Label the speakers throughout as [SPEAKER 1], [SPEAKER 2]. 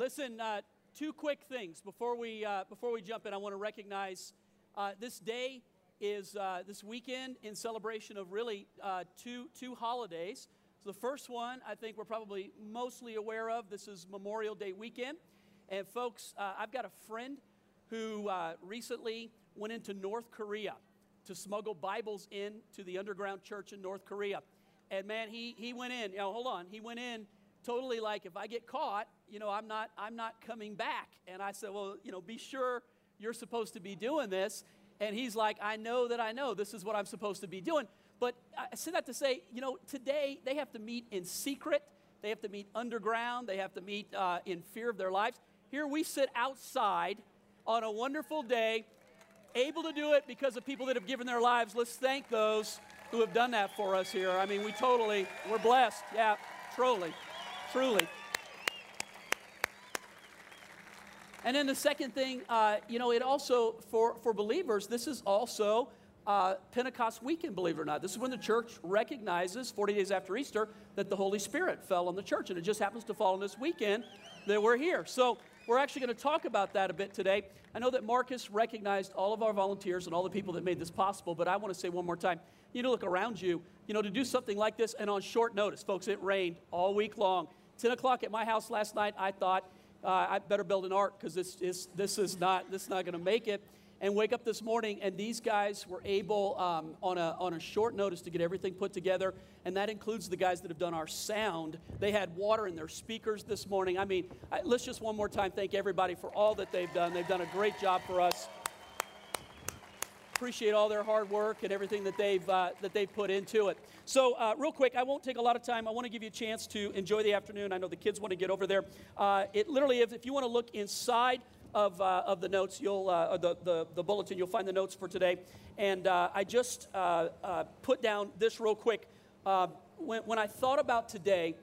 [SPEAKER 1] Listen, uh, two quick things before we uh, before we jump in. I want to recognize uh, this day is uh, this weekend in celebration of really uh, two two holidays. So the first one, I think we're probably mostly aware of. This is Memorial Day weekend, and folks, uh, I've got a friend who recently went into North Korea to smuggle Bibles in to the underground church in North Korea, and man, he he went in. You know, hold on, he went in totally like if I get caught, you know, I'm not I'm not coming back. And I said, "Well, you know, be sure you're supposed to be doing this." And he's like, "I know that I know this is what I'm supposed to be doing." But I said that to say, you know, today they have to meet in secret. They have to meet underground. They have to meet uh, in fear of their lives. Here we sit outside on a wonderful day, able to do it because of people that have given their lives. Let's thank those who have done that for us here. I mean, we totally, we're blessed. Yeah, truly truly. And then the second thing, uh, you know, it also, for, for believers, this is also uh, Pentecost weekend, believe it or not. This is when the church recognizes, 40 days after Easter, that the Holy Spirit fell on the church. And it just happens to fall on this weekend that we're here. So we're actually going to talk about that a bit today. I know that Marcus recognized all of our volunteers and all the people that made this possible, but I want to say one more time you to look around you, you know, to do something like this and on short notice. Folks, it rained all week long. 10 o'clock at my house last night, I thought, uh, I better build an ark because this is, this is not, this is not going to make it. And wake up this morning, and these guys were able, um, on, a, on a short notice, to get everything put together. And that includes the guys that have done our sound. They had water in their speakers this morning. I mean, I, let's just one more time thank everybody for all that they've done. They've done a great job for us appreciate all their hard work and everything that they've, uh, that they've put into it. So, uh, real quick, I won't take a lot of time. I want to give you a chance to enjoy the afternoon. I know the kids want to get over there. Uh, it literally, if, if you want to look inside of, uh, of the notes, you'll, uh, the, the, the, bulletin, you'll find the notes for today. And uh, I just put down this real quick. when, when I thought about today,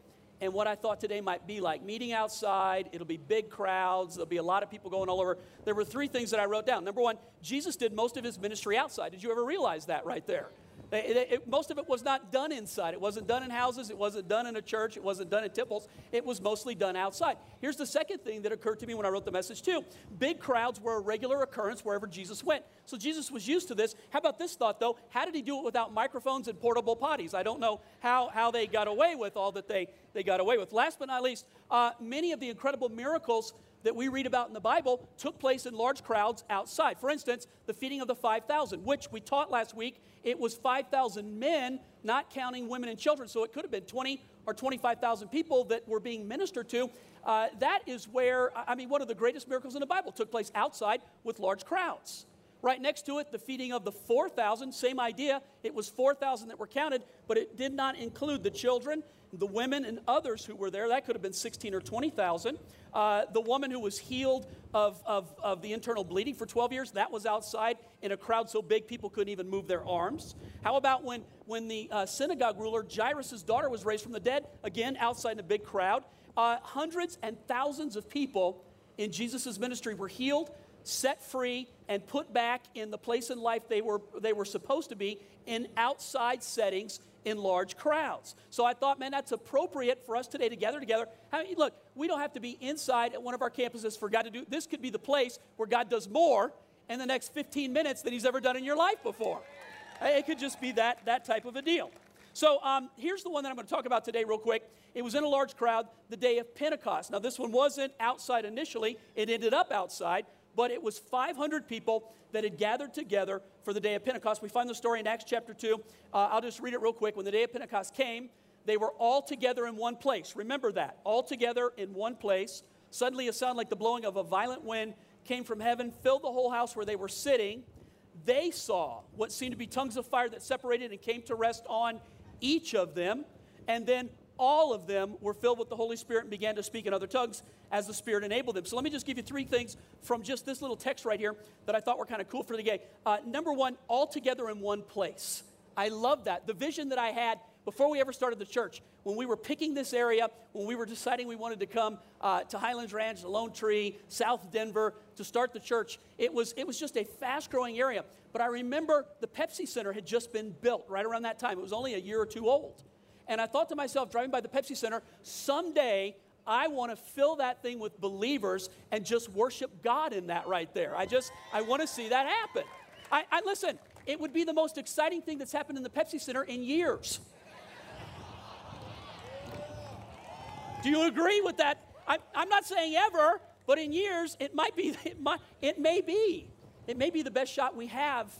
[SPEAKER 1] and what I thought today might be like. Meeting outside, it'll be big crowds, there'll be a lot of people going all over. There were three things that I wrote down. Number one, Jesus did most of his ministry outside. Did you ever realize that right there? It, it, most of it was not done inside. It wasn't done in houses. It wasn't done in a church. It wasn't done in temples. It was mostly done outside. Here's the second thing that occurred to me when I wrote the message, too. Big crowds were a regular occurrence wherever Jesus went. So Jesus was used to this. How about this thought, though? How did he do it without microphones and portable potties? I don't know how, how they got away with all that they, they got away with. Last but not least, uh, many of the incredible miracles that we read about in the Bible took place in large crowds outside. For instance, the feeding of the 5,000, which we taught last week, it was 5,000 men, not counting women and children. So it could have been 20 or 25,000 people that were being ministered to. Uh, that is where, I mean, one of the greatest miracles in the Bible took place outside with large crowds. Right next to it, the feeding of the 4,000, same idea. It was 4,000 that were counted, but it did not include the children, the women, and others who were there. That could have been 16 or 20,000. Uh, the woman who was healed of, of, of the internal bleeding for 12 years, that was outside in a crowd so big people couldn't even move their arms. How about when, when the uh, synagogue ruler, Jairus' daughter, was raised from the dead? Again, outside in a big crowd. Uh, hundreds and thousands of people in Jesus' ministry were healed set free, and put back in the place in life they were, they were supposed to be in outside settings in large crowds. So I thought, man, that's appropriate for us today to gather together. I mean, look, we don't have to be inside at one of our campuses for God to do. This could be the place where God does more in the next 15 minutes than He's ever done in your life before. It could just be that, that type of a deal. So um, here's the one that I'm going to talk about today, real quick. It was in a large crowd the day of Pentecost. Now, this one wasn't outside initially, it ended up outside but it was 500 people that had gathered together for the day of Pentecost. We find the story in Acts chapter 2. Uh, I'll just read it real quick. When the day of Pentecost came, they were all together in one place. Remember that. All together in one place. Suddenly, a sound like the blowing of a violent wind came from heaven, filled the whole house where they were sitting. They saw what seemed to be tongues of fire that separated and came to rest on each of them. And then all of them were filled with the Holy Spirit and began to speak in other tongues as the Spirit enabled them. So let me just give you three things from just this little text right here that I thought were kind of cool for the day. Uh, number one, all together in one place. I love that. The vision that I had before we ever started the church, when we were picking this area, when we were deciding we wanted to come uh, to Highlands Ranch, Lone Tree, South Denver to start the church, it was, it was just a fast growing area. But I remember the Pepsi Center had just been built right around that time. It was only a year or two old. And I thought to myself, driving by the Pepsi Center, someday I want to fill that thing with believers and just worship God in that right there. I just, I want to see that happen. I, I listen, it would be the most exciting thing that's happened in the Pepsi Center in years. Do you agree with that? I, I'm not saying ever, but in years, it might be, it, might, it may be. It may be the best shot we have.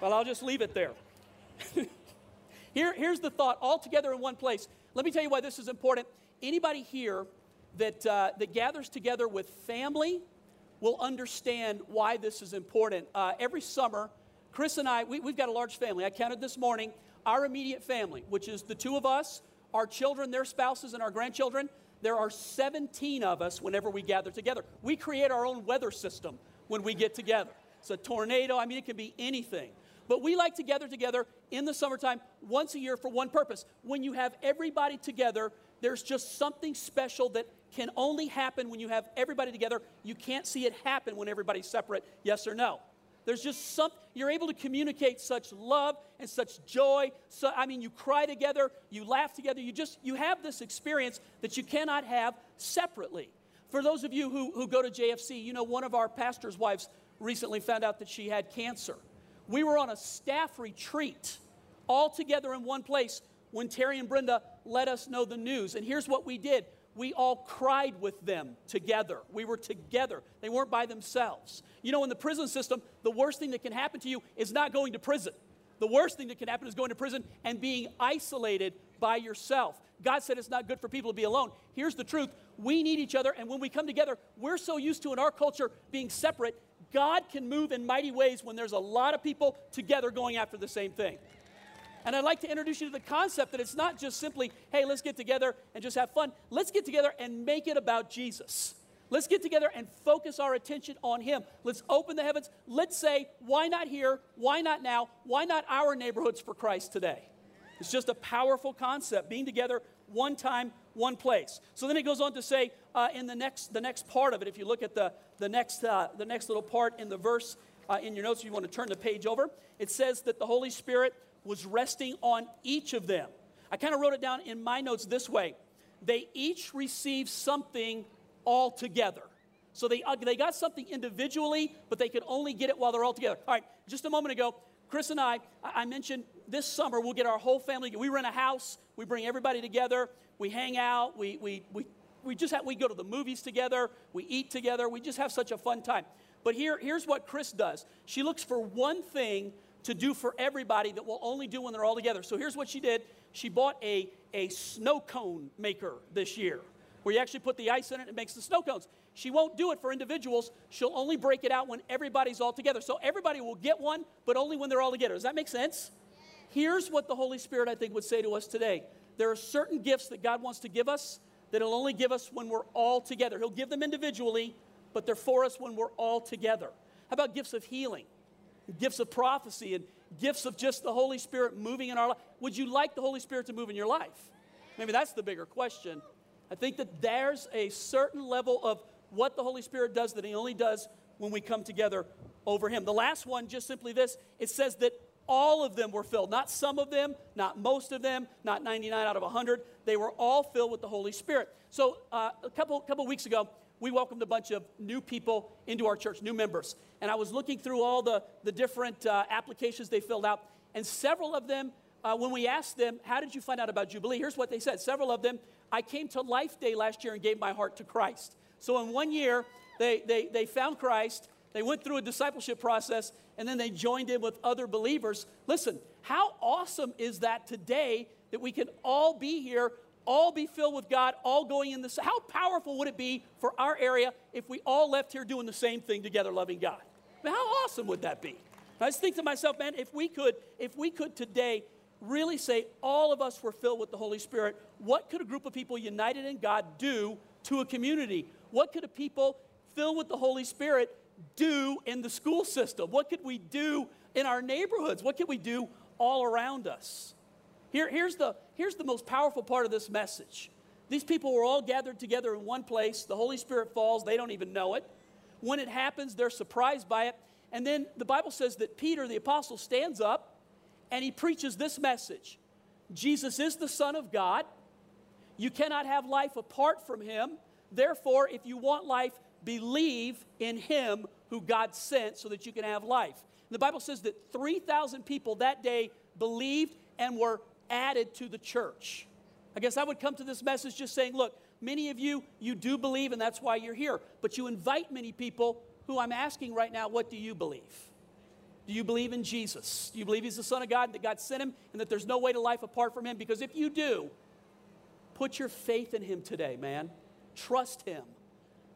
[SPEAKER 1] Well, I'll just leave it there. Here, here's the thought all together in one place. Let me tell you why this is important. Anybody here that, uh, that gathers together with family will understand why this is important. Uh, every summer, Chris and I, we, we've got a large family. I counted this morning. Our immediate family, which is the two of us, our children, their spouses, and our grandchildren, there are 17 of us whenever we gather together. We create our own weather system when we get together. It's a tornado, I mean, it can be anything. But we like to gather together in the summertime once a year for one purpose. When you have everybody together, there's just something special that can only happen when you have everybody together. You can't see it happen when everybody's separate, yes or no. There's just some, you're able to communicate such love and such joy. So, I mean, you cry together, you laugh together, you just, you have this experience that you cannot have separately. For those of you who, who go to JFC, you know, one of our pastor's wives recently found out that she had cancer. We were on a staff retreat all together in one place when Terry and Brenda let us know the news. And here's what we did we all cried with them together. We were together. They weren't by themselves. You know, in the prison system, the worst thing that can happen to you is not going to prison. The worst thing that can happen is going to prison and being isolated by yourself. God said it's not good for people to be alone. Here's the truth we need each other, and when we come together, we're so used to in our culture being separate. God can move in mighty ways when there's a lot of people together going after the same thing. And I'd like to introduce you to the concept that it's not just simply, hey, let's get together and just have fun. Let's get together and make it about Jesus. Let's get together and focus our attention on Him. Let's open the heavens. Let's say, why not here? Why not now? Why not our neighborhoods for Christ today? It's just a powerful concept, being together one time, one place. So then it goes on to say uh, in the next, the next part of it, if you look at the, the, next, uh, the next little part in the verse uh, in your notes, if you want to turn the page over, it says that the Holy Spirit was resting on each of them. I kind of wrote it down in my notes this way they each received something all together. So they, uh, they got something individually, but they could only get it while they're all together. All right, just a moment ago, Chris and I, I mentioned this summer we'll get our whole family. We rent a house, we bring everybody together, we hang out, we, we, we, we just have, we go to the movies together, we eat together, we just have such a fun time. But here, here's what Chris does. She looks for one thing to do for everybody that we'll only do when they're all together. So here's what she did. She bought a, a snow cone maker this year, where you actually put the ice in it and it makes the snow cones. She won't do it for individuals. She'll only break it out when everybody's all together. So everybody will get one, but only when they're all together. Does that make sense? Here's what the Holy Spirit, I think, would say to us today. There are certain gifts that God wants to give us that He'll only give us when we're all together. He'll give them individually, but they're for us when we're all together. How about gifts of healing? gifts of prophecy and gifts of just the Holy Spirit moving in our life. Would you like the Holy Spirit to move in your life? Maybe that's the bigger question. I think that there's a certain level of what the Holy Spirit does that He only does when we come together over Him. The last one, just simply this it says that all of them were filled. Not some of them, not most of them, not 99 out of 100. They were all filled with the Holy Spirit. So uh, a couple, couple weeks ago, we welcomed a bunch of new people into our church, new members. And I was looking through all the, the different uh, applications they filled out, and several of them, uh, when we asked them, How did you find out about Jubilee? Here's what they said. Several of them, I came to Life Day last year and gave my heart to Christ. So in one year, they, they, they found Christ, they went through a discipleship process, and then they joined in with other believers. Listen, how awesome is that today that we can all be here all be filled with God, all going in this. How powerful would it be for our area if we all left here doing the same thing together, loving God? How awesome would that be? I just think to myself, man, if we could, if we could today really say all of us were filled with the Holy Spirit, what could a group of people united in God do to a community? What could a people filled with the Holy Spirit do in the school system? What could we do in our neighborhoods? What could we do all around us? Here, here's, the, here's the most powerful part of this message. These people were all gathered together in one place. The Holy Spirit falls, they don't even know it. When it happens, they're surprised by it. And then the Bible says that Peter, the apostle, stands up and he preaches this message Jesus is the Son of God. You cannot have life apart from him. Therefore, if you want life, believe in him who God sent so that you can have life. And the Bible says that 3,000 people that day believed and were added to the church. I guess I would come to this message just saying, look, many of you, you do believe, and that's why you're here. But you invite many people who I'm asking right now, what do you believe? Do you believe in Jesus? Do you believe He's the Son of God, that God sent Him, and that there's no way to life apart from Him? Because if you do, put your faith in Him today, man. Trust Him.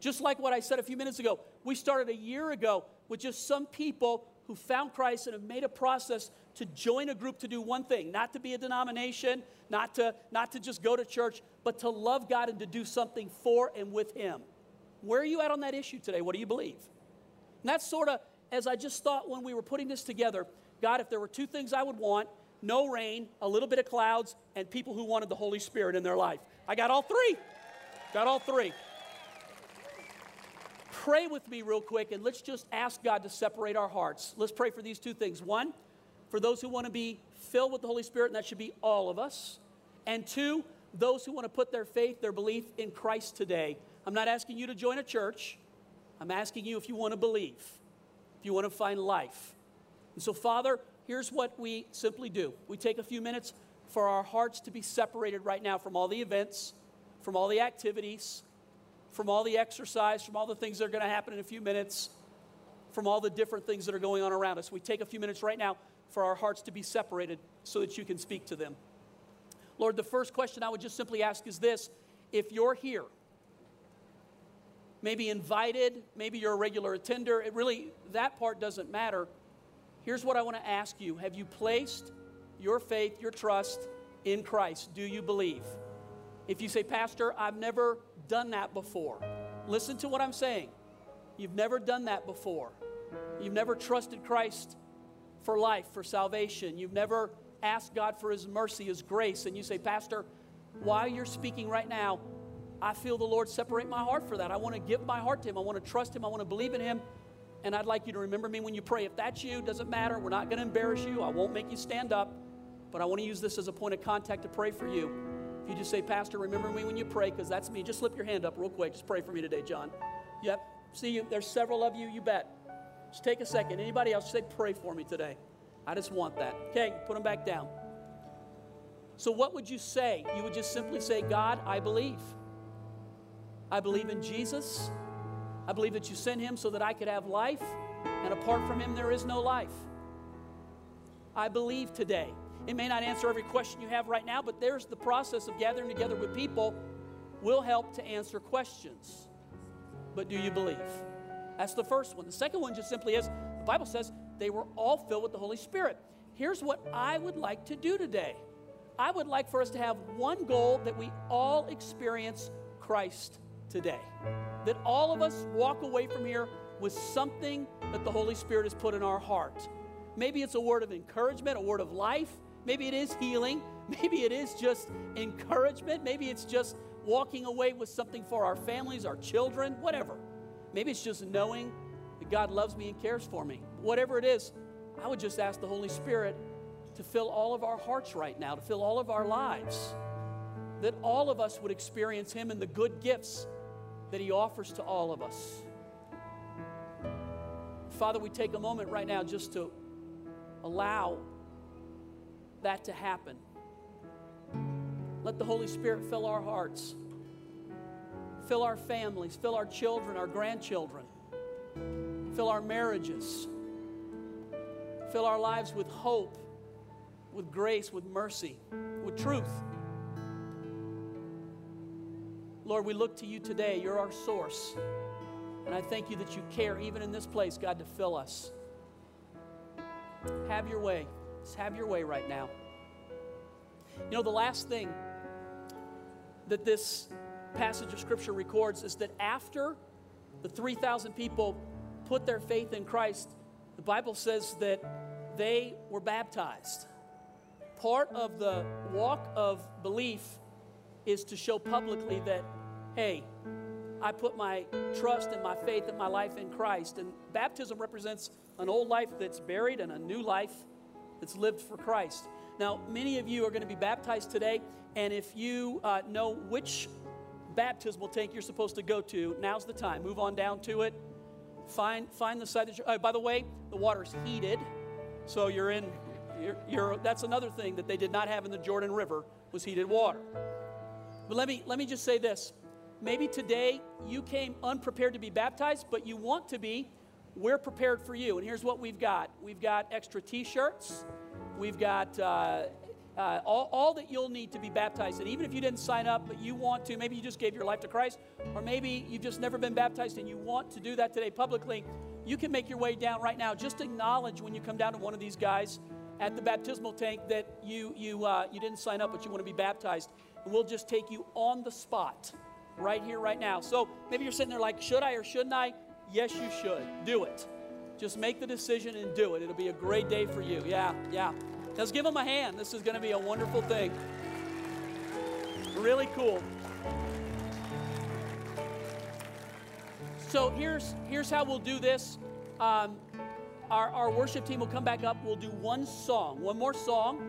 [SPEAKER 1] Just like what I said a few minutes ago, we started a year ago with just some people who found Christ and have made a process to join a group to do one thing not to be a denomination, not to, not to just go to church, but to love God and to do something for and with Him. Where are you at on that issue today? What do you believe? And that's sort of as I just thought when we were putting this together God, if there were two things I would want no rain, a little bit of clouds, and people who wanted the Holy Spirit in their life. I got all three. Got all three. Pray with me, real quick, and let's just ask God to separate our hearts. Let's pray for these two things. One, for those who want to be filled with the Holy Spirit, and that should be all of us. And two, those who want to put their faith, their belief in Christ today. I'm not asking you to join a church. I'm asking you if you want to believe, if you want to find life. And so, Father, here's what we simply do we take a few minutes for our hearts to be separated right now from all the events, from all the activities, from all the exercise, from all the things that are going to happen in a few minutes, from all the different things that are going on around us. We take a few minutes right now for our hearts to be separated so that you can speak to them. Lord, the first question I would just simply ask is this if you're here, maybe invited, maybe you're a regular attender. It really, that part doesn't matter. Here's what I want to ask you Have you placed your faith, your trust in Christ? Do you believe? If you say, Pastor, I've never done that before, listen to what I'm saying. You've never done that before. You've never trusted Christ for life, for salvation. You've never asked God for His mercy, His grace. And you say, Pastor, while you're speaking right now, I feel the Lord separate my heart for that. I want to give my heart to Him. I want to trust Him. I want to believe in Him. And I'd like you to remember me when you pray. If that's you, doesn't matter. We're not going to embarrass you. I won't make you stand up. But I want to use this as a point of contact to pray for you. If you just say, Pastor, remember me when you pray, because that's me. Just slip your hand up real quick. Just pray for me today, John. Yep. See you. There's several of you. You bet. Just take a second. Anybody else say, pray for me today? I just want that. Okay, put them back down. So, what would you say? You would just simply say, God, I believe. I believe in Jesus. I believe that you sent him so that I could have life, and apart from him, there is no life. I believe today. It may not answer every question you have right now, but there's the process of gathering together with people will help to answer questions. But do you believe? That's the first one. The second one just simply is the Bible says they were all filled with the Holy Spirit. Here's what I would like to do today I would like for us to have one goal that we all experience Christ today. That all of us walk away from here with something that the Holy Spirit has put in our heart. Maybe it's a word of encouragement, a word of life. Maybe it is healing. Maybe it is just encouragement. Maybe it's just walking away with something for our families, our children, whatever. Maybe it's just knowing that God loves me and cares for me. Whatever it is, I would just ask the Holy Spirit to fill all of our hearts right now, to fill all of our lives. That all of us would experience Him and the good gifts that He offers to all of us. Father, we take a moment right now just to allow that to happen. Let the Holy Spirit fill our hearts, fill our families, fill our children, our grandchildren, fill our marriages, fill our lives with hope, with grace, with mercy, with truth. Lord, we look to you today. You're our source. And I thank you that you care, even in this place, God, to fill us. Have your way. Just have your way right now. You know, the last thing that this passage of Scripture records is that after the 3,000 people put their faith in Christ, the Bible says that they were baptized. Part of the walk of belief is to show publicly that hey, I put my trust and my faith and my life in Christ. And baptism represents an old life that's buried and a new life that's lived for Christ. Now, many of you are going to be baptized today, and if you uh, know which baptismal tank you're supposed to go to, now's the time. Move on down to it. Find, find the side that you're. Uh, by the way, the water's heated, so you're in. You're, you're, that's another thing that they did not have in the Jordan River was heated water. But let me let me just say this. Maybe today you came unprepared to be baptized, but you want to be. We're prepared for you, and here's what we've got. We've got extra T-shirts. We've got uh, uh, all, all that you'll need to be baptized. And even if you didn't sign up, but you want to, maybe you just gave your life to Christ, or maybe you've just never been baptized and you want to do that today publicly, you can make your way down right now. Just acknowledge when you come down to one of these guys at the baptismal tank that you, you, uh, you didn't sign up, but you want to be baptized. And we'll just take you on the spot right here, right now. So maybe you're sitting there like, should I or shouldn't I? Yes, you should. Do it. Just make the decision and do it. It'll be a great day for you. Yeah, yeah. Let's give them a hand. This is going to be a wonderful thing. Really cool. So here's here's how we'll do this. Um, our, our worship team will come back up. We'll do one song, one more song,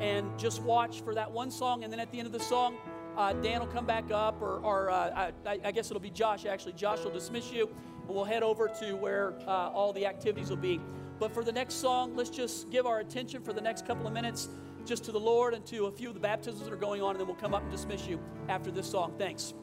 [SPEAKER 1] and just watch for that one song. And then at the end of the song, uh, Dan will come back up, or, or uh, I, I, guess it'll be Josh actually. Josh will dismiss you, we'll head over to where uh, all the activities will be. But for the next song, let's just give our attention for the next couple of minutes just to the Lord and to a few of the baptisms that are going on, and then we'll come up and dismiss you after this song. Thanks.